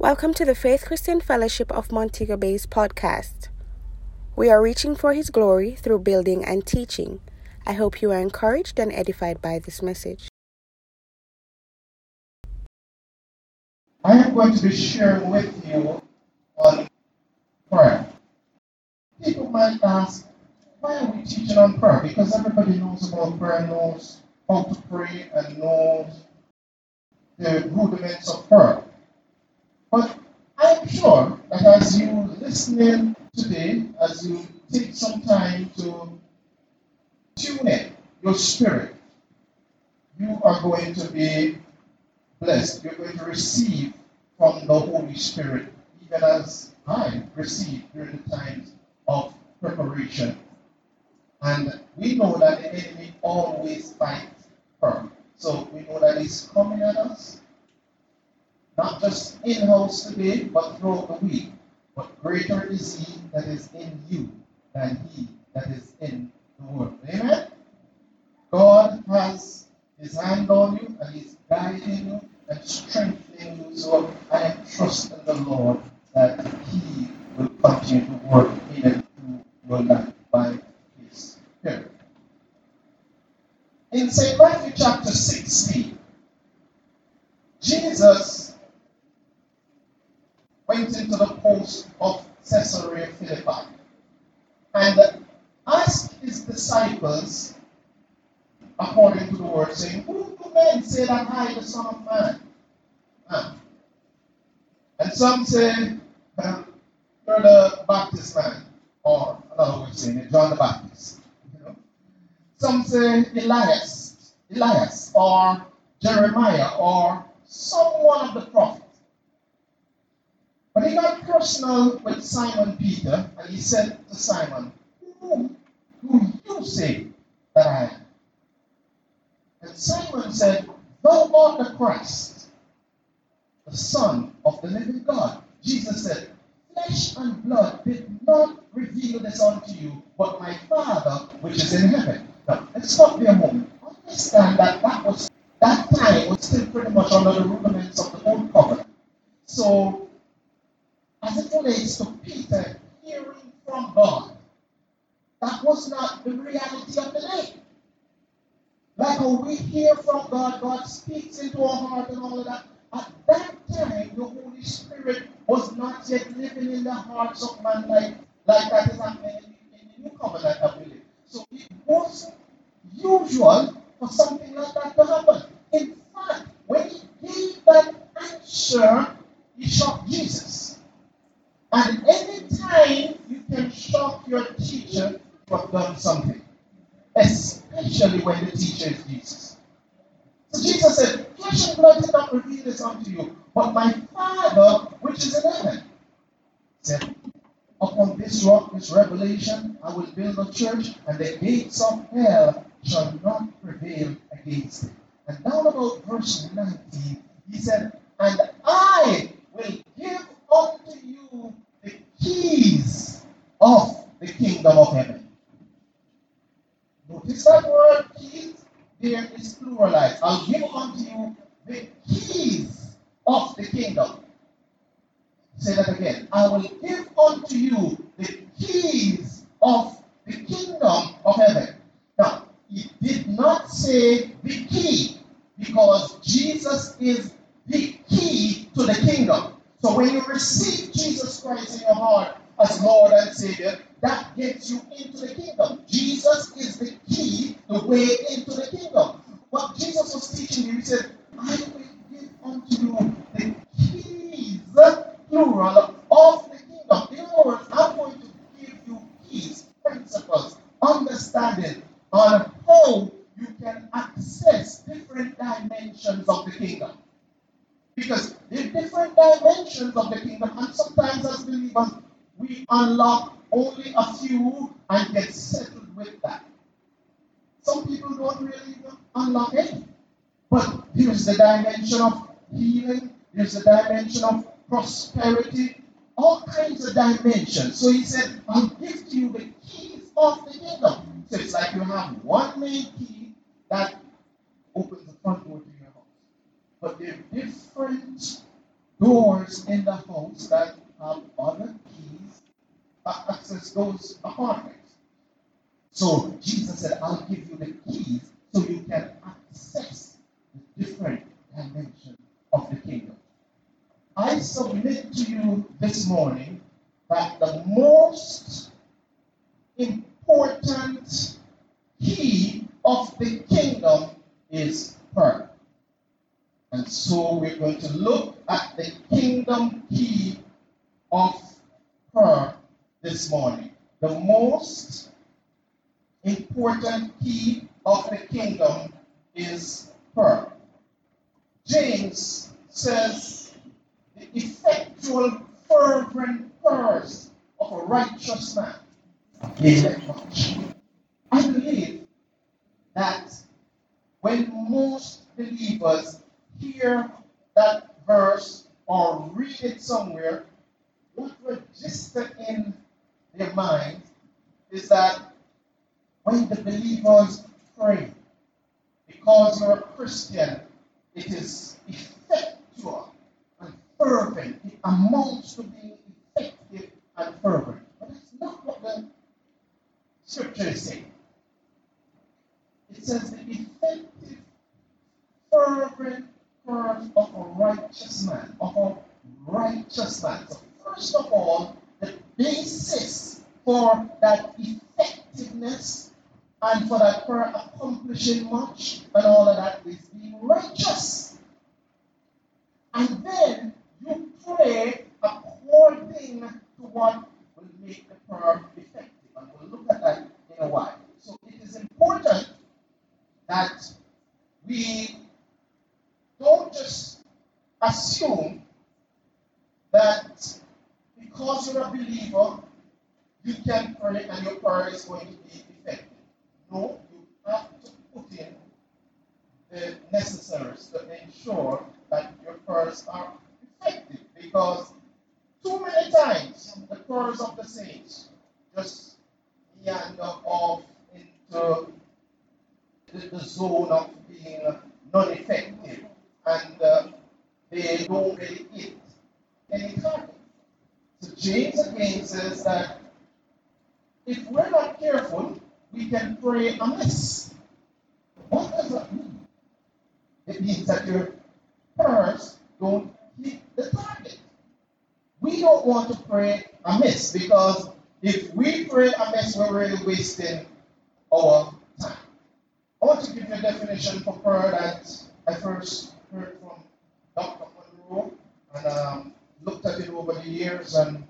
Welcome to the Faith Christian Fellowship of Montego Bay's podcast. We are reaching for His glory through building and teaching. I hope you are encouraged and edified by this message. I am going to be sharing with you on prayer. People might ask, why are we teaching on prayer? Because everybody knows about prayer, knows how to pray, and knows the rudiments of prayer. But I'm sure that as you listening today, as you take some time to tune in your spirit, you are going to be blessed. You're going to receive from the Holy Spirit, even as I received during the times of preparation. And we know that the enemy always fights firm. So we know that he's coming at us not just in house today, but throughout the week. But greater is he that is in you than he that is in the world. Amen? God has his hand on you and he's guiding you and strengthening you. So I am trusting the Lord that he will continue to work in and through your life by his spirit. In St. Matthew chapter 16, Jesus went into the post of Caesarea Philippi and asked his according to the word, saying, Who do men say that I, the Son of Man? And some say, You're the Baptist man, or another way of saying it, John the Baptist. You know? Some say Elias, Elias, or Jeremiah, or someone of the prophets. But he got personal with Simon Peter, and he said to Simon, Hmm, Who you say that I am? And Simon said, Thou art the Christ, the Son of the living God. Jesus said, Flesh and blood did not reveal this unto you, but my Father which is in heaven. Now, let's stop there a moment. Understand that that was that time was still pretty much under the rudiments of the old covenant. So as it relates to Peter hearing from God. That was not the reality of the day. Like when we hear from God, God speaks into our heart and all of that. At that time, the Holy Spirit was not yet living in the hearts of man like, like that is happening in, the new covenant, I believe. So it wasn't usual for something like that to happen. In fact, when he gave that answer, he shocked Jesus. And anytime you can shock your teacher, you have done something. Especially when the teacher is Jesus. So Jesus said, Flesh and blood did not reveal this unto you, but my Father which is in heaven said, Upon this rock, this revelation, I will build a church, and the gates of hell shall not prevail against it. And down about verse 19, he said, And I will give unto you the keys of the kingdom of heaven. Notice that word keys I'll give unto you the keys of the kingdom. Say that again. I will give unto you the keys of the kingdom of heaven. Now, he did not say the key because Jesus is the key to the kingdom. So when you receive Jesus Christ in your heart as Lord and Savior, people don't really unlock it. But there's the dimension of healing, there's the dimension of prosperity, all kinds of dimensions. So he said, I'll give to you the keys of the kingdom. So it's like you have one main key that opens the front door to your house. but they're different doors in the house that have other keys uh, access those apartments. So Jesus said, I'll give you the keys so you can access the different dimensions of the kingdom. I submit to you this morning that the most important key of the kingdom is prayer. And so we're going to look at the kingdom key of prayer this morning. The most important key of the kingdom is prayer. James says the effectual, fervent prayers of a righteous man is availeth much. I believe that when most believers hear that verse or read it somewhere, what register in their mind is that when the believers pray, because you're a Christian, it is effectual and fervent. It amounts to being effective and fervent. But that's not what the scripture is saying. It says the effective, fervent prayers of a righteous man, of a righteous man. So first of all, the basis for that effectiveness and for that prayer accomplishing much and all of that is being righteous. And then you pray according to what will make the prayer effective. And we'll look at that in a while. So it is important that we don't just assume that because you're a believer, you can pray and your prayer is going to be. No, you have to put in the necessaries to ensure that your prayers are effective because too many times the prayers of the saints just meander off into the, the zone of being non-effective and uh, they don't really hit any target. So James again says that if we're not careful, we can pray amiss. What does that mean? It means that your prayers don't hit the target. We don't want to pray amiss because if we pray amiss, we're really wasting our time. I want to give you a definition for prayer that I first heard from Dr. Munroe and um, looked at it over the years and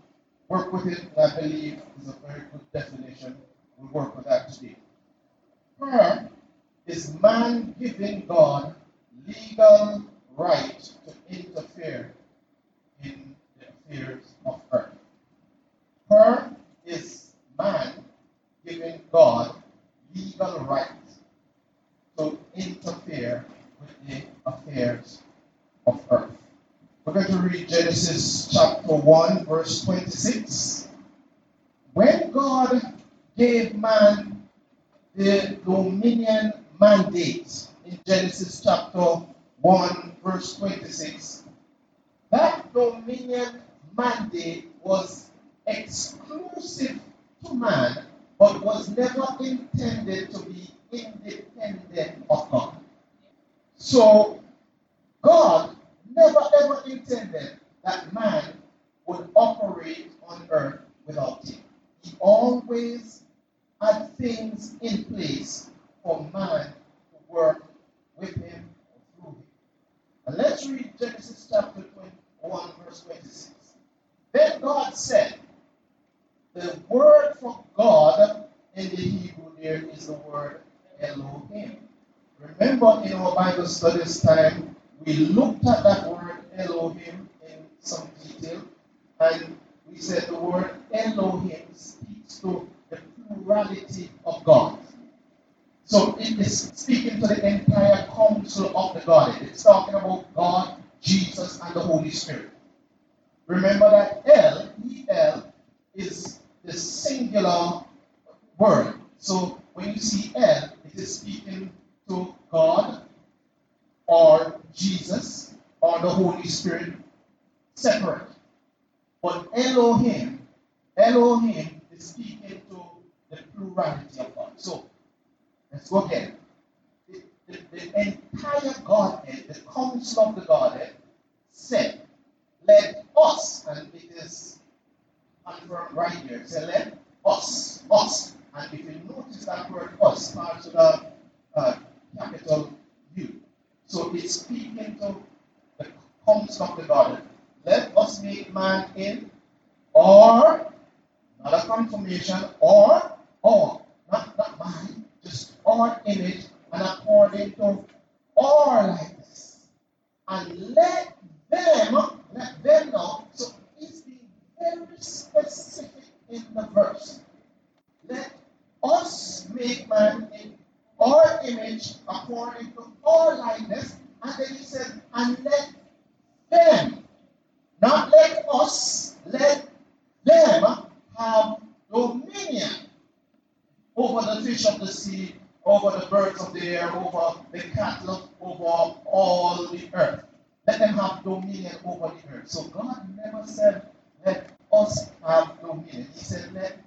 worked with it, and I believe is a very good definition. We'll work with that. Prayer is man giving God legal right to interfere in the affairs of earth. Prayer is man giving God legal right to interfere with the affairs of earth. We're going to read Genesis chapter 1, verse 26. Gave man the dominion mandate in Genesis chapter 1, verse 26, that dominion mandate was exclusive to man, but was never intended to be independent of God. So, God never ever intended that man would operate on earth without him. He always had things in place for man to work with him or through him. And let's read Genesis chapter 21, verse 26. Then God said, the word for God in the Hebrew there is the word Elohim. Remember in our Bible studies time, we looked at that word Elohim in some detail, and we said the word Elohim speaks to plurality of God. So it is speaking to the entire council of the Godhead. It's talking about God, Jesus, and the Holy Spirit. Remember that El, E-L, is the singular word. So when you see L, it is speaking to God or Jesus or the Holy Spirit separate. But Elohim, Elohim is speaking to the plurality of God. So let's go again. The, the, the entire Godhead, the council of the Godhead, said, Let us, and it is confirmed right here, say, Let us, us. And if you notice that word us starts with a uh, capital U. So it's speaking to the council of the Godhead. Let us make man in or not a confirmation or or not not mine, just our image and according to our likeness. And let them let them know. So it's being very specific in the verse. Let us make man in our image according to our likeness. And then he said, and let them, not let us, let them have dominion over the fish of the sea, over the birds of the air, over the cattle, over all the earth. Let them have dominion over the earth. So God never said, let us have dominion. He said, let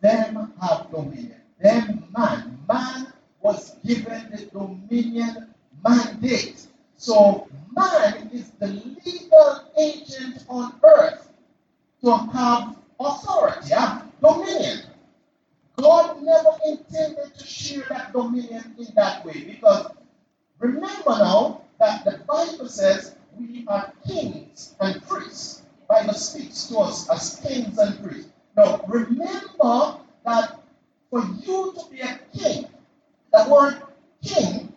them have dominion. Them man. Man was given the dominion mandate. So man is the legal agent on earth to have authority, have dominion. God never intended to share that dominion in that way because remember now that the Bible says we are kings and priests. The Bible speaks to us as kings and priests. Now remember that for you to be a king, the word king,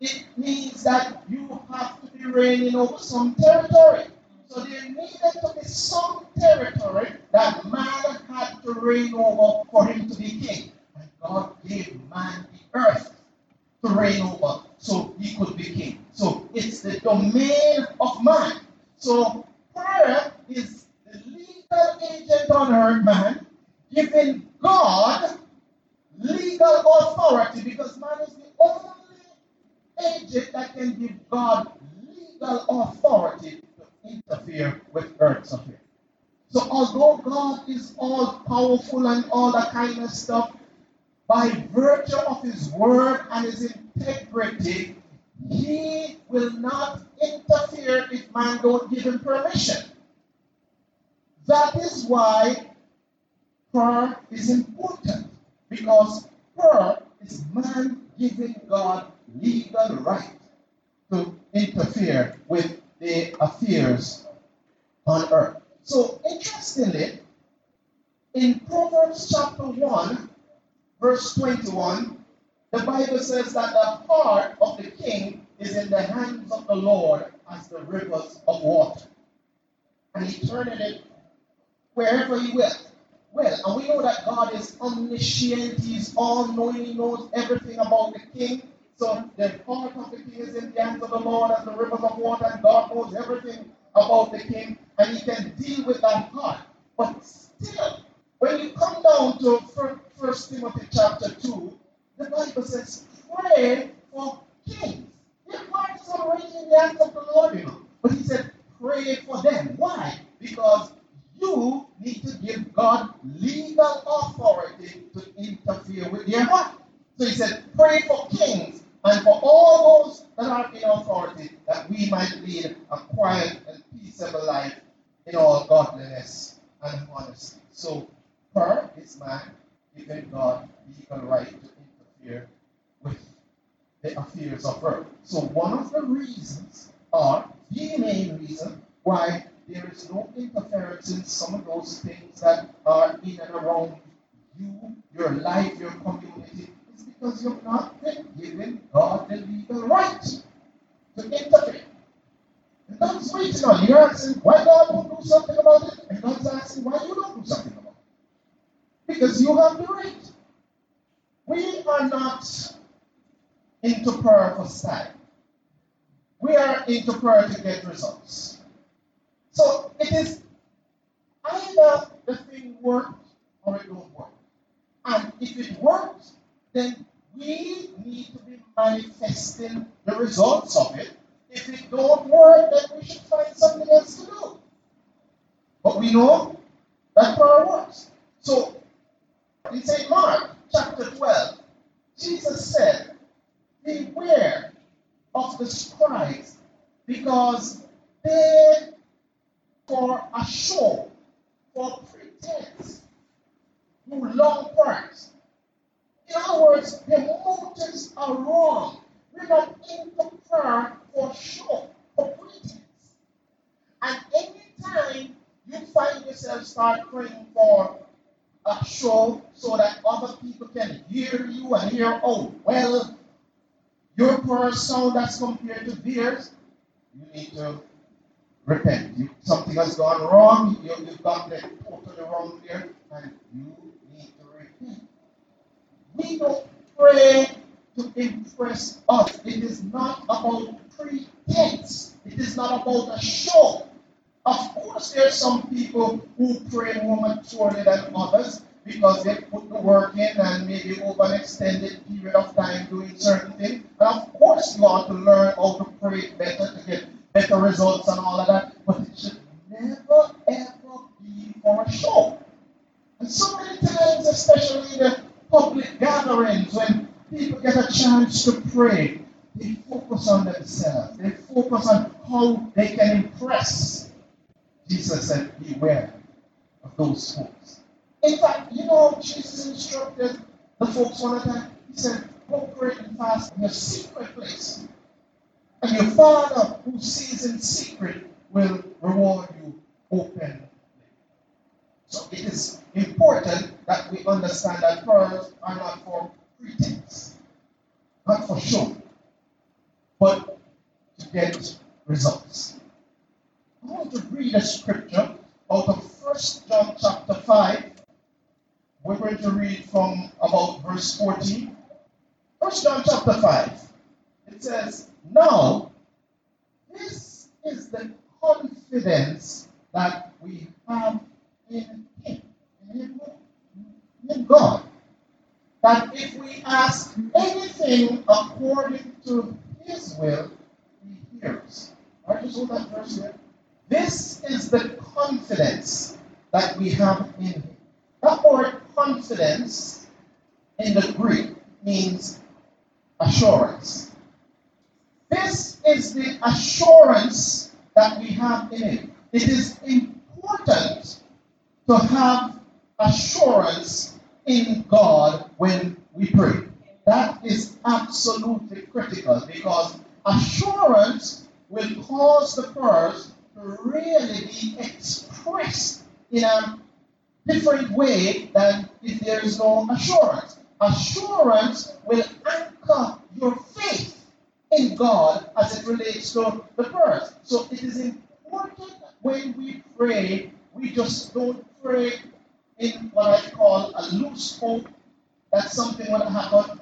it means that you have to be reigning over some territory. So there needed to be some territory that man had to reign over for him to be king. And God gave man the earth to reign over so he could be king. So it's the domain of man. So prayer is the legal agent on earth, man, giving God legal authority because man is the only agent that can give God legal authority interfere with earth's affairs. So although God is all powerful and all that kind of stuff, by virtue of his word and his integrity, he will not interfere if man don't give him permission. That is why prayer is important because prayer is man giving God legal right to interfere with the affairs on earth. So, interestingly, in Proverbs chapter 1, verse 21, the Bible says that the heart of the king is in the hands of the Lord as the rivers of water. And he turneth it wherever he will. Well, and we know that God is omniscient, He's all knowing, He knows everything about the king. So the heart of the king is in the hands of the Lord as the rivers of water, and God knows everything about the king, and He can deal with that heart. But still, when you come down to First Timothy chapter 2, the Bible says, pray for kings. Their heart is already in the hands of the Lord, you know. But he said, pray for them. Why? Because you need to give God legal authority to interfere with their heart. So he said, pray for kings and for all those that are in authority that we might lead a quiet and peaceable life in all godliness and honesty. So prayer is man giving God legal right to interfere with the affairs of earth. So one of the reasons, or the main reason, why there is no interference in some of those things that are in and around you, your life, your community. It's because you've not given God the legal right to interfere. And God's waiting on you. You're asking why God won't do something about it, and God's asking why you don't do something about it. Because you have the right. We are not into prayer for style. We are into prayer to get results. So it is either the thing works or it don't work. And if it works, then we need to be the results of it. If it don't work, then we should find something else to do. But we know that prayer works. So in St. Mark chapter 12, Jesus said, Beware of the scribes because they, for a show, for pretense, do long prayers. In other words, their motives are wrong. We're not into prayer for show, for pretense. And anytime you find yourself start praying for a show so that other people can hear you and hear, oh, well, your prayer sound as compared to theirs, you need to repent. You, something has gone wrong, you, you've gotten it totally wrong there, and you need to repent. We don't pray to impress us. It is not about pretense. It is not about a show. Of course, there are some people who pray more maturely than others because they put the work in and maybe over an extended period of time doing certain things. And of course, you want to learn how to pray better to get better results and all of that. Chance to pray, they focus on themselves. They focus on how they can impress Jesus said, Beware of those folks. In fact, you know, Jesus instructed the folks one time. He said, Go pray and fast in your secret place. And your Father who sees in secret will reward you openly. So it is important that we understand that prayers are not for pretense, not for show, but to get results. I want to read a scripture out of First John chapter 5. We're going to read from about verse 14. First John chapter 5. It says, Now, this is the confidence that we have in Him, in, in God. That if we ask anything according to His will, He hears. I just hold that verse there. This is the confidence that we have in Him. That word confidence in the Greek means assurance. This is the assurance that we have in Him. It is important to have assurance in God when we pray. That is absolutely critical because assurance will cause the prayers to really be expressed in a different way than if there is no assurance. Assurance will anchor your faith in God as it relates to the prayers. So it is important when we pray, we just don't pray in what I call a loose hope that something will happen,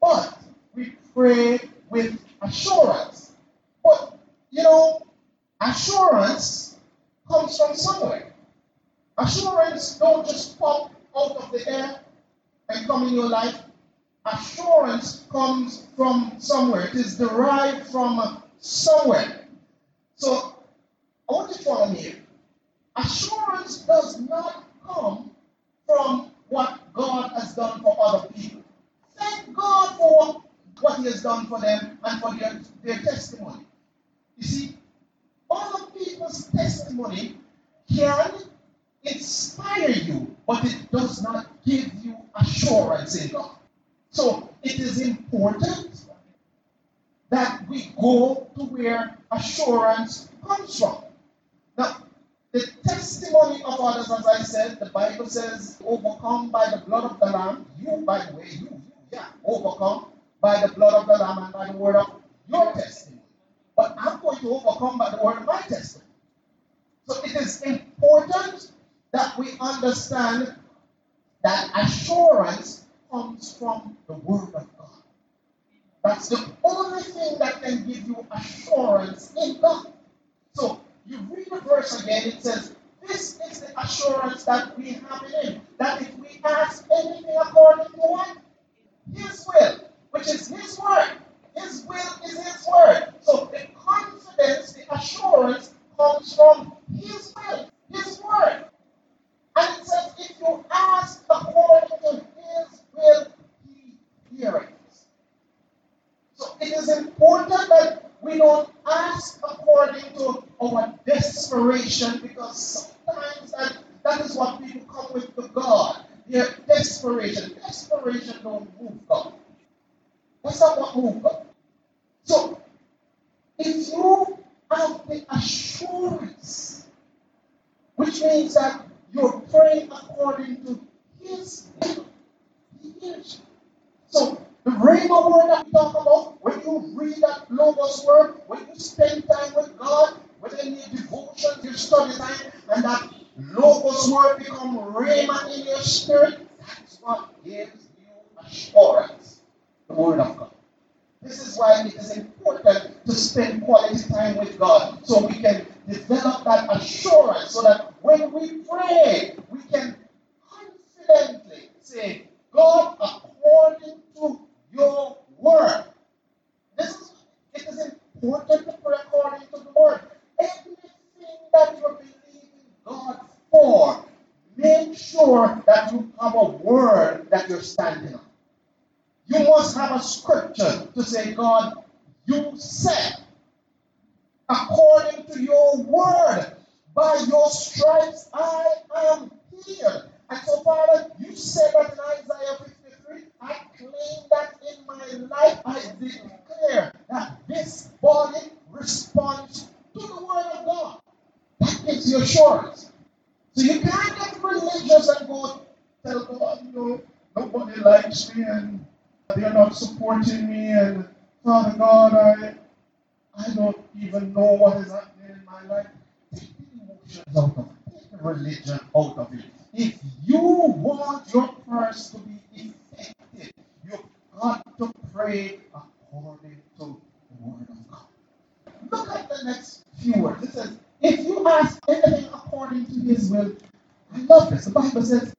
but we pray with assurance. But you know, Assurance comes from somewhere. Assurance don't just pop out of the air and come in your life. Assurance comes from somewhere. It is derived from somewhere. So I want you to follow me. Assurance does not come from what God has done for other people. Thank God for what He has done for them and for their, their testimony. You see, other people's testimony can inspire you, but it does not give you assurance in God. So it is important that we go to where assurance comes from. Now, the testimony of others, as I said, the Bible says, overcome by the blood of the Lamb. You, by the way, you, yeah, overcome by the blood of the Lamb and by the word of your testimony. But I'm going to overcome by the word of my testimony. So it is important that we understand that assurance comes from the word of God. That's the only thing that can give you assurance in God verse again, it says, This is the assurance that we have in Him, that if we ask anything according to what? His will, which is His word. His will is His word. So the confidence, the assurance comes from His will, His word. And it says, if you ask according to His will, He hears. So it is important that we don't ask according to our desperation because sometimes that, that is what people come with to God. Their desperation. Desperation don't move God. That's not what moves God. So, if you have the assurance, which means that you're praying according to His will, He hears you. So, rhema word that we talk about, when you read that logos word, when you spend time with God, whether in your devotion, your study time, and that logos word become rhema in your spirit, that's what gives you assurance. The word of God. This is why it is important to spend quality time with God so we can develop that assurance so that when we pray, we can confidently say, God, according to your word. This is it is important to pray according to the word. Everything that you're believing God for, make sure that you have a word that you're standing on. You must have a scripture to say, God, you said, according to your word, by your stripes I am healed. And so, Father, you said that in Isaiah 53. I claim that in my life. I declare that this body responds to the word of God. That gives you assurance. So you can't get religious and go tell God, you know, nobody likes me and they're not supporting me and Father God, I I don't even know what is happening in my life. Take the emotions out of it. Take the religion out of it. If you want your prayers to be effective, you've got to pray according to the word of God. Look at the next few words. It says, if you ask anything according to his will, I love this. The Bible says,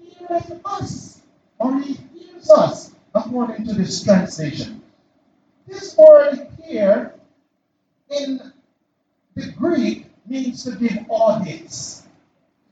He heareth us, or He hears us, according to this translation. This word here in the Greek means to give audience.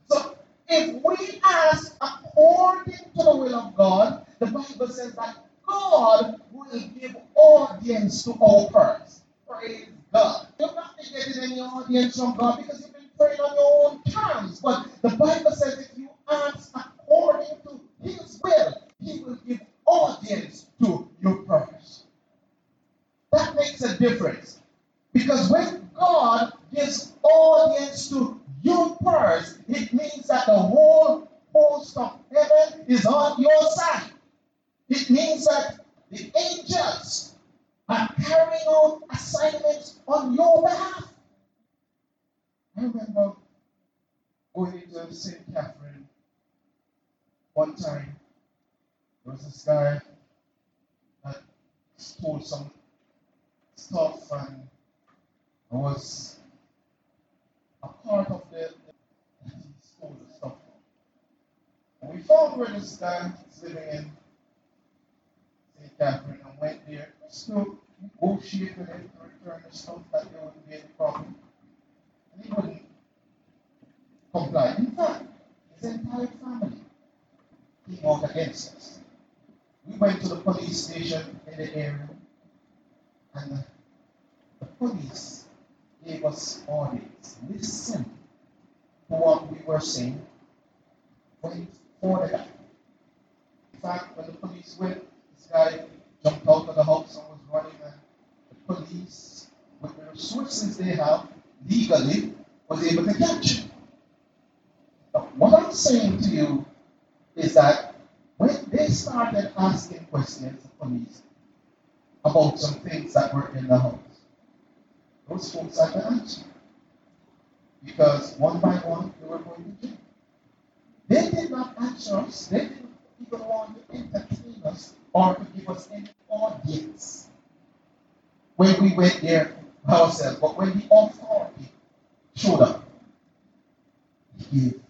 So if we ask according to the will of God, the Bible says that God will give audience to our prayers. Praise God. You're not getting any audience from God because you've been praying on your own terms. But the Bible says if you ask according to His will, He will give audience to your prayers. That makes a difference. Because when God gives audience to your prayers, it means that the whole host of heaven is on your side. It means that the angels are carrying out assignments on your behalf. I remember into St. Catherine one time. There was this guy that stole some stuff and I was a part of the, he stole the stuff. And we found where this guy is living in St. Catherine and went there to negotiate with him to return the stuff that there wouldn't be any problem. And he wouldn't comply. In fact, his entire family came out against us. We went to the police station in the and the, the police gave us orders. Listen to what we were saying. Went for the guy. In fact, when the police went, this guy jumped out of the house and was running, and the police, with the resources they have legally, was able to catch him. But what I'm saying to you is that when they started asking questions, the police, about some things that were in the house, those folks had to answer. Because one by one, they were going to jail. They did not answer us. They didn't even want to entertain us or to give us any audience when we went there ourselves. But when the authority showed up, he gave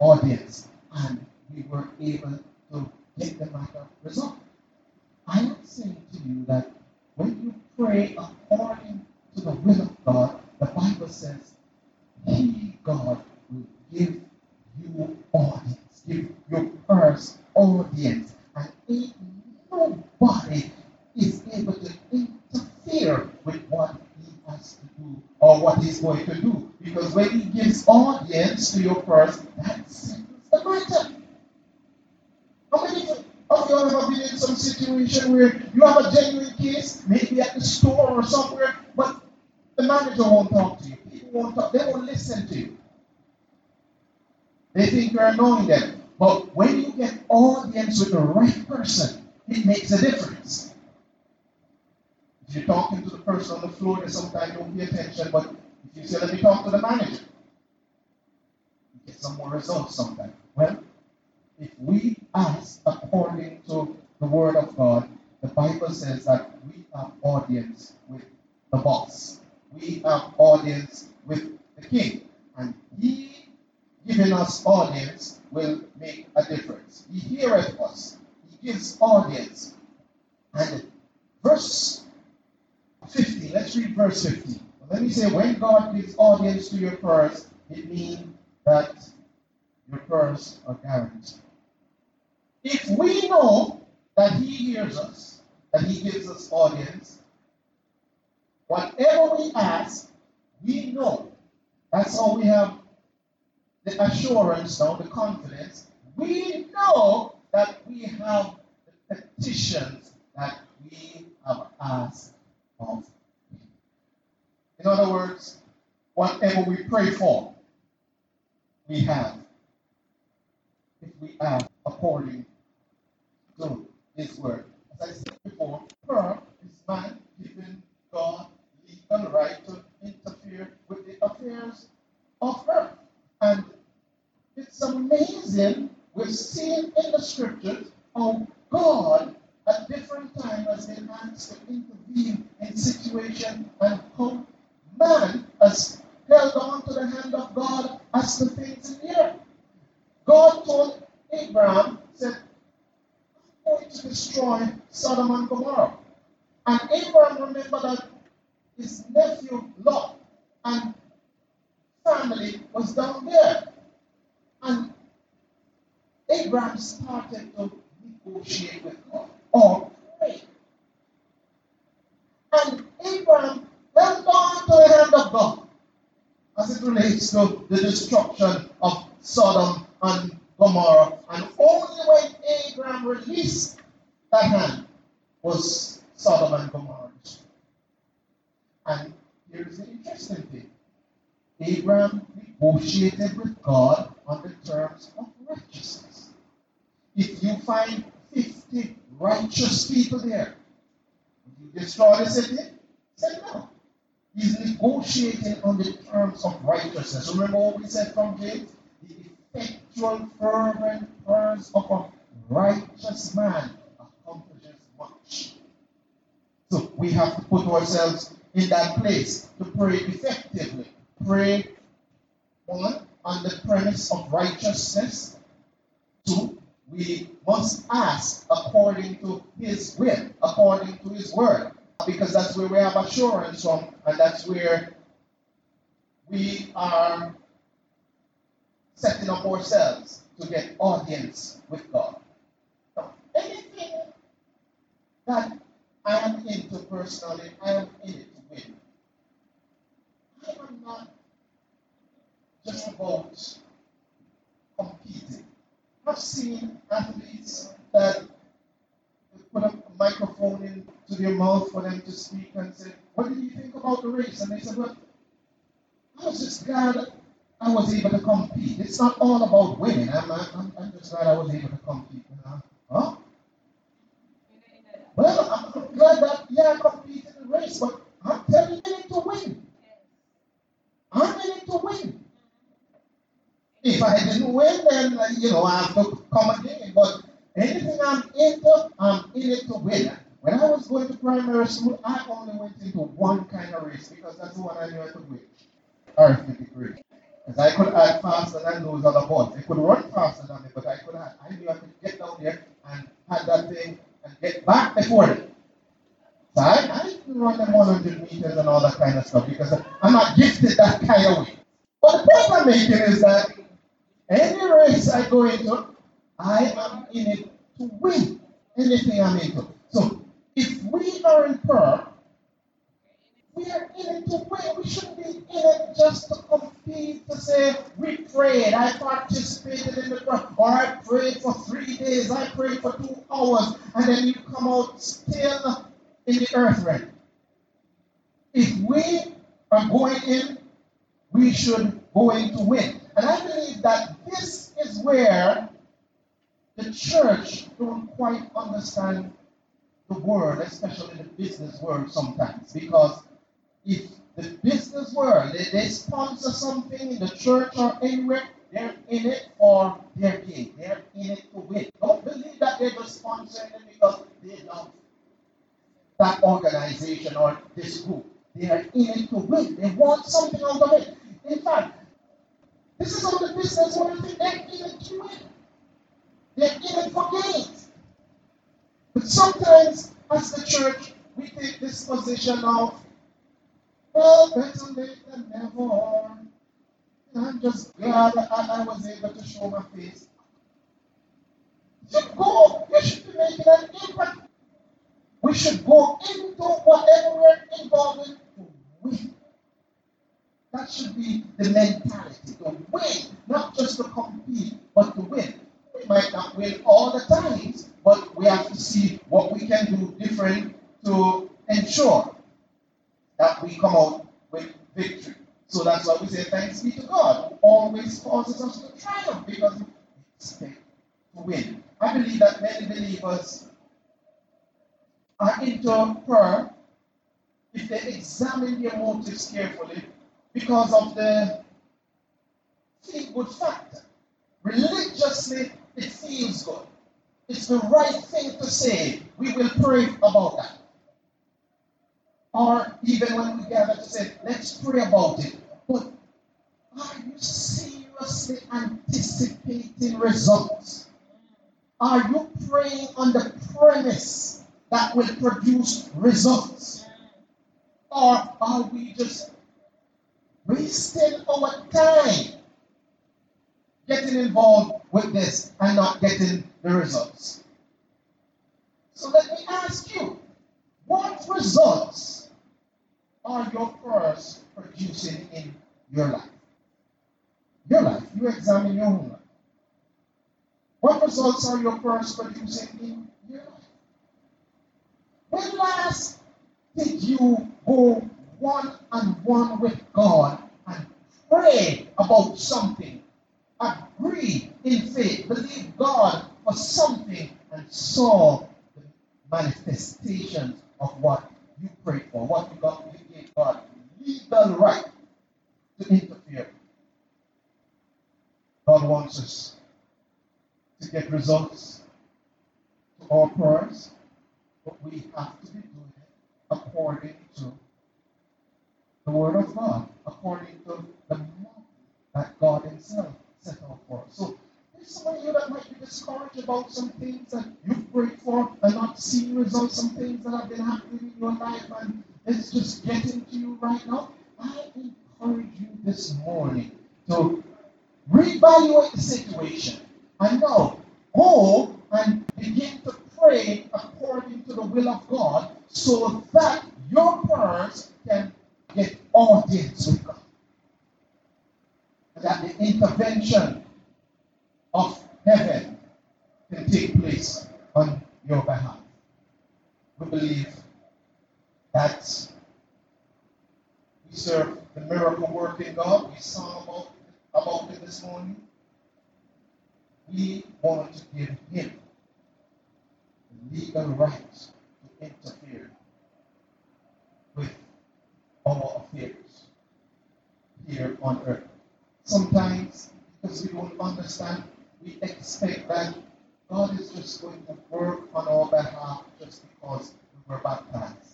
audience and we were able to get the matter resolved. I am saying to you that when you pray according to the will of God, the Bible says, He, God, will give you audience, give your prayers audience, and ain't nobody is able to interfere with what He has to do or what He's going to do Because when he gives audience to your person, that settles the matter. How many of you have ever been in some situation where you have a genuine case, maybe at the store or somewhere, but the manager won't talk to you. People won't talk, they won't listen to you. They think you're annoying them. But when you get audience with the right person, it makes a difference. If you're talking to the person on the floor, they sometimes don't pay attention, but if you say, let me talk to the manager, you get some more results sometimes. Well, if we ask according to the word of God, the Bible says that we have audience with the boss. We have audience with the king. And he giving us audience will make a difference. He heareth us. He gives audience. And verse 50, let's read verse 50. Let me say, when God gives audience to your purse, it means that purse are guaranteed. If we know that He hears us, that He gives us audience, whatever we ask, we know. That's how we have the assurance now, the confidence. We know that we have the petitions that we have asked of In other words, whatever we pray for, we have. We ask according to His word. As I said before, prayer is man giving God legal right to interfere with the affairs of earth. And it's amazing. We've seen in the scriptures how God at different times has been asked to intervene in situation and how man has held on to the hand of God as the things in the earth. God told Abraham, said, I'm going to destroy Sodom and Gomorrah. And Abraham remembered that his nephew Lot and family was down there. And Abraham started to negotiate with God or pray. And Abraham held on to the hand of God as it relates to the destruction of Sodom and Gomorrah. And only when Abraham released that hand was Sodom and Gomorrah. And here's the interesting thing Abraham negotiated with God on the terms of righteousness. If you find 50 righteous people there, you destroy the city? Say no. He's negotiating on the terms of righteousness. Remember what we said from James? Effectual, fervent prayers of a righteous man accomplishes much. So we have to put ourselves in that place to pray effectively. Pray one on the premise of righteousness. Two, we must ask according to His will, according to His word, because that's where we have assurance from, and that's where we are setting up ourselves to get audience with God. anything that I am into personally, I am in it to win. I am not just about competing. I've seen athletes that put a microphone into their mouth for them to speak and say, What did you think about the race? And they said, Well, I was just glad I was able to compete. It's not all about winning. I'm, I'm, I'm just glad I was able to compete. Huh? Well, I'm glad that, yeah, I competed in the race, but I'm telling you, to win. I'm in it to win. If I didn't win, then, uh, you know, I have to come again. But anything I'm into, I'm in it to win. When I was going to primary school, I only went into one kind of race because that's the one I knew I could win. Arithmetic race. Because I could add faster than those other boys. They could run faster than me, but I could. I knew I could get down there and had that thing and get back before them. So I, I didn't run them 100 meters and all that kind of stuff because I'm not gifted that kind of way. But the point I'm making is that any race I go into, I am in it to win anything I'm into. So to say, we prayed, I participated in the prayer, or I prayed for three days, I prayed for two hours, and then you come out still in the earth realm. If we are going in, we should go in to win. And I believe that this is where the church don't quite understand the word, especially the business world sometimes, because if the business world, they, they sponsor something in the church or anywhere, they're in it for their gain. They're in it to win. Don't believe that they're just sponsoring it because they love that organization or this group. They are in it to win. They want something out of it. In fact, this is how the business think they're in it to win. They're in it for gains. But sometimes, as the church, we take this position of well, better late than never. I'm just glad that I was able to show my face. You go, you should be making an impact. We should go into whatever we're involved in to win. That should be the mentality to win, not just to compete, but to win. We might not win all the times, but we have to see what we can do different to ensure that we come out with victory. So that's why we say thanks be to God, who always causes us to triumph because we expect to win. I believe that many believers are into prayer if they examine their motives carefully because of the feel good factor. Religiously, it feels good. It's the right thing to say. We will pray about that. Or even when we gather to say, let's pray about it. But are you seriously anticipating results? Are you praying on the premise that will produce results? Or are we just wasting our time getting involved with this and not getting the results? So let me ask you, what results are your prayers producing in your life? Your life. You examine your own life. What results are your prayers producing in your life? When last did you go one on one with God and pray about something? Agree in faith, believe God for something, and saw the manifestations of what you prayed for, what you got God legal right to interfere. God wants us to get results to our prayers, but we have to be doing it according to the Word of God, according to the model that God Himself set out for us. So there's some of you that might be discouraged about some things that you've prayed for and not seeing results, some things that have been happening in your life, and it's just getting to you right now. I encourage you this morning to reevaluate the situation and now go and begin to pray according to the will of God so that your prayers can get audience with God. That the intervention of heaven can take place on your behalf. We believe that we serve the miracle working God. We saw about, about it this morning. We want to give Him the legal right to interfere with our affairs here on earth. Sometimes, because we don't understand, we expect that God is just going to work on our behalf just because we were baptized.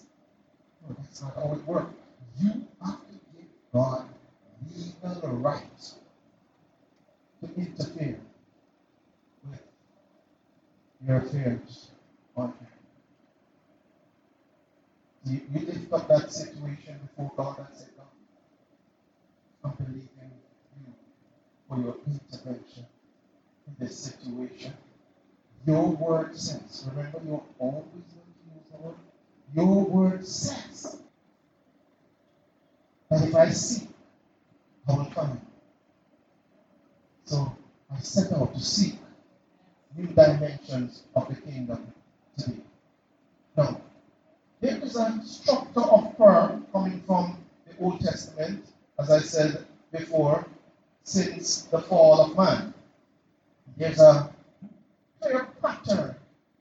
No, that's not how it works. You have to give God legal right to interfere with your affairs on. You, you lift up that situation before God and say, God, I'm believing you for your intervention in this situation. Your word says, remember, you're always going to use the word your word says that if I seek, I will find. So I set out to seek new dimensions of the kingdom today. Now, there is a structure of prayer coming from the Old Testament, as I said before, since the fall of man. There's a clear pattern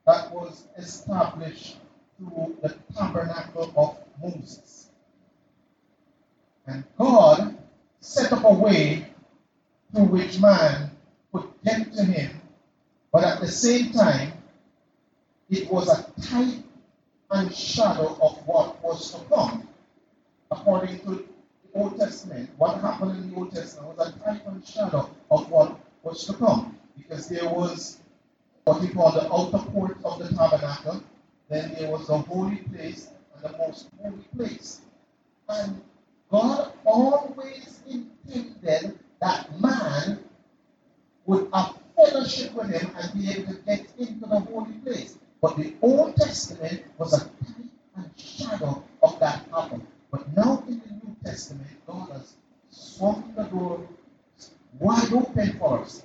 that was established through the tabernacle of Moses. And God set up a way through which man could get to him, but at the same time, it was a type and shadow of what was to come. According to the Old Testament, what happened in the Old Testament was a type and shadow of what was to come. Because there was what we call the outer court of the tabernacle, then there was the holy place and the most holy place. And God always intended that man would have fellowship with him and be able to get into the holy place. But the Old Testament was a type and shadow of that happen. But now in the New Testament, God has swung the door wide open for us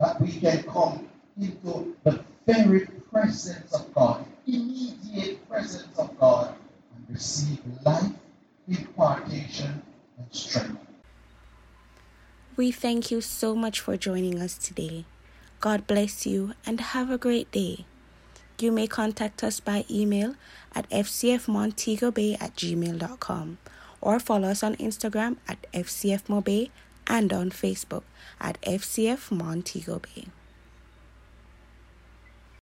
that we can come into the very presence of God, immediate presence of God, and receive life, impartation, and strength. We thank you so much for joining us today. God bless you and have a great day. You may contact us by email at fcfmontegobay at gmail.com or follow us on Instagram at fcfmobay and on Facebook at fcfmontegobay. Bay.